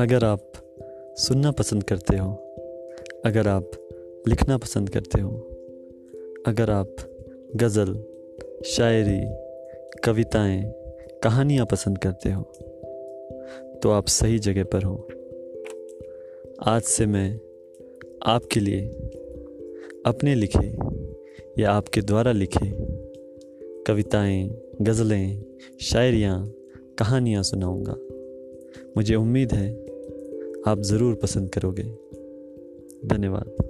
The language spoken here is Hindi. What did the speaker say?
अगर आप सुनना पसंद करते हो, अगर आप लिखना पसंद करते हो, अगर आप गज़ल, शायरी, कविताएँ, कहानियाँ पसंद करते हो तो आप सही जगह पर हो। आज से मैं आपके लिए अपने लिखे या आपके द्वारा लिखे कविताएँ, गज़लें, शायरियाँ, कहानियाँ सुनाऊँगा। मुझे उम्मीद है आप ज़रूर पसंद करोगे। धन्यवाद।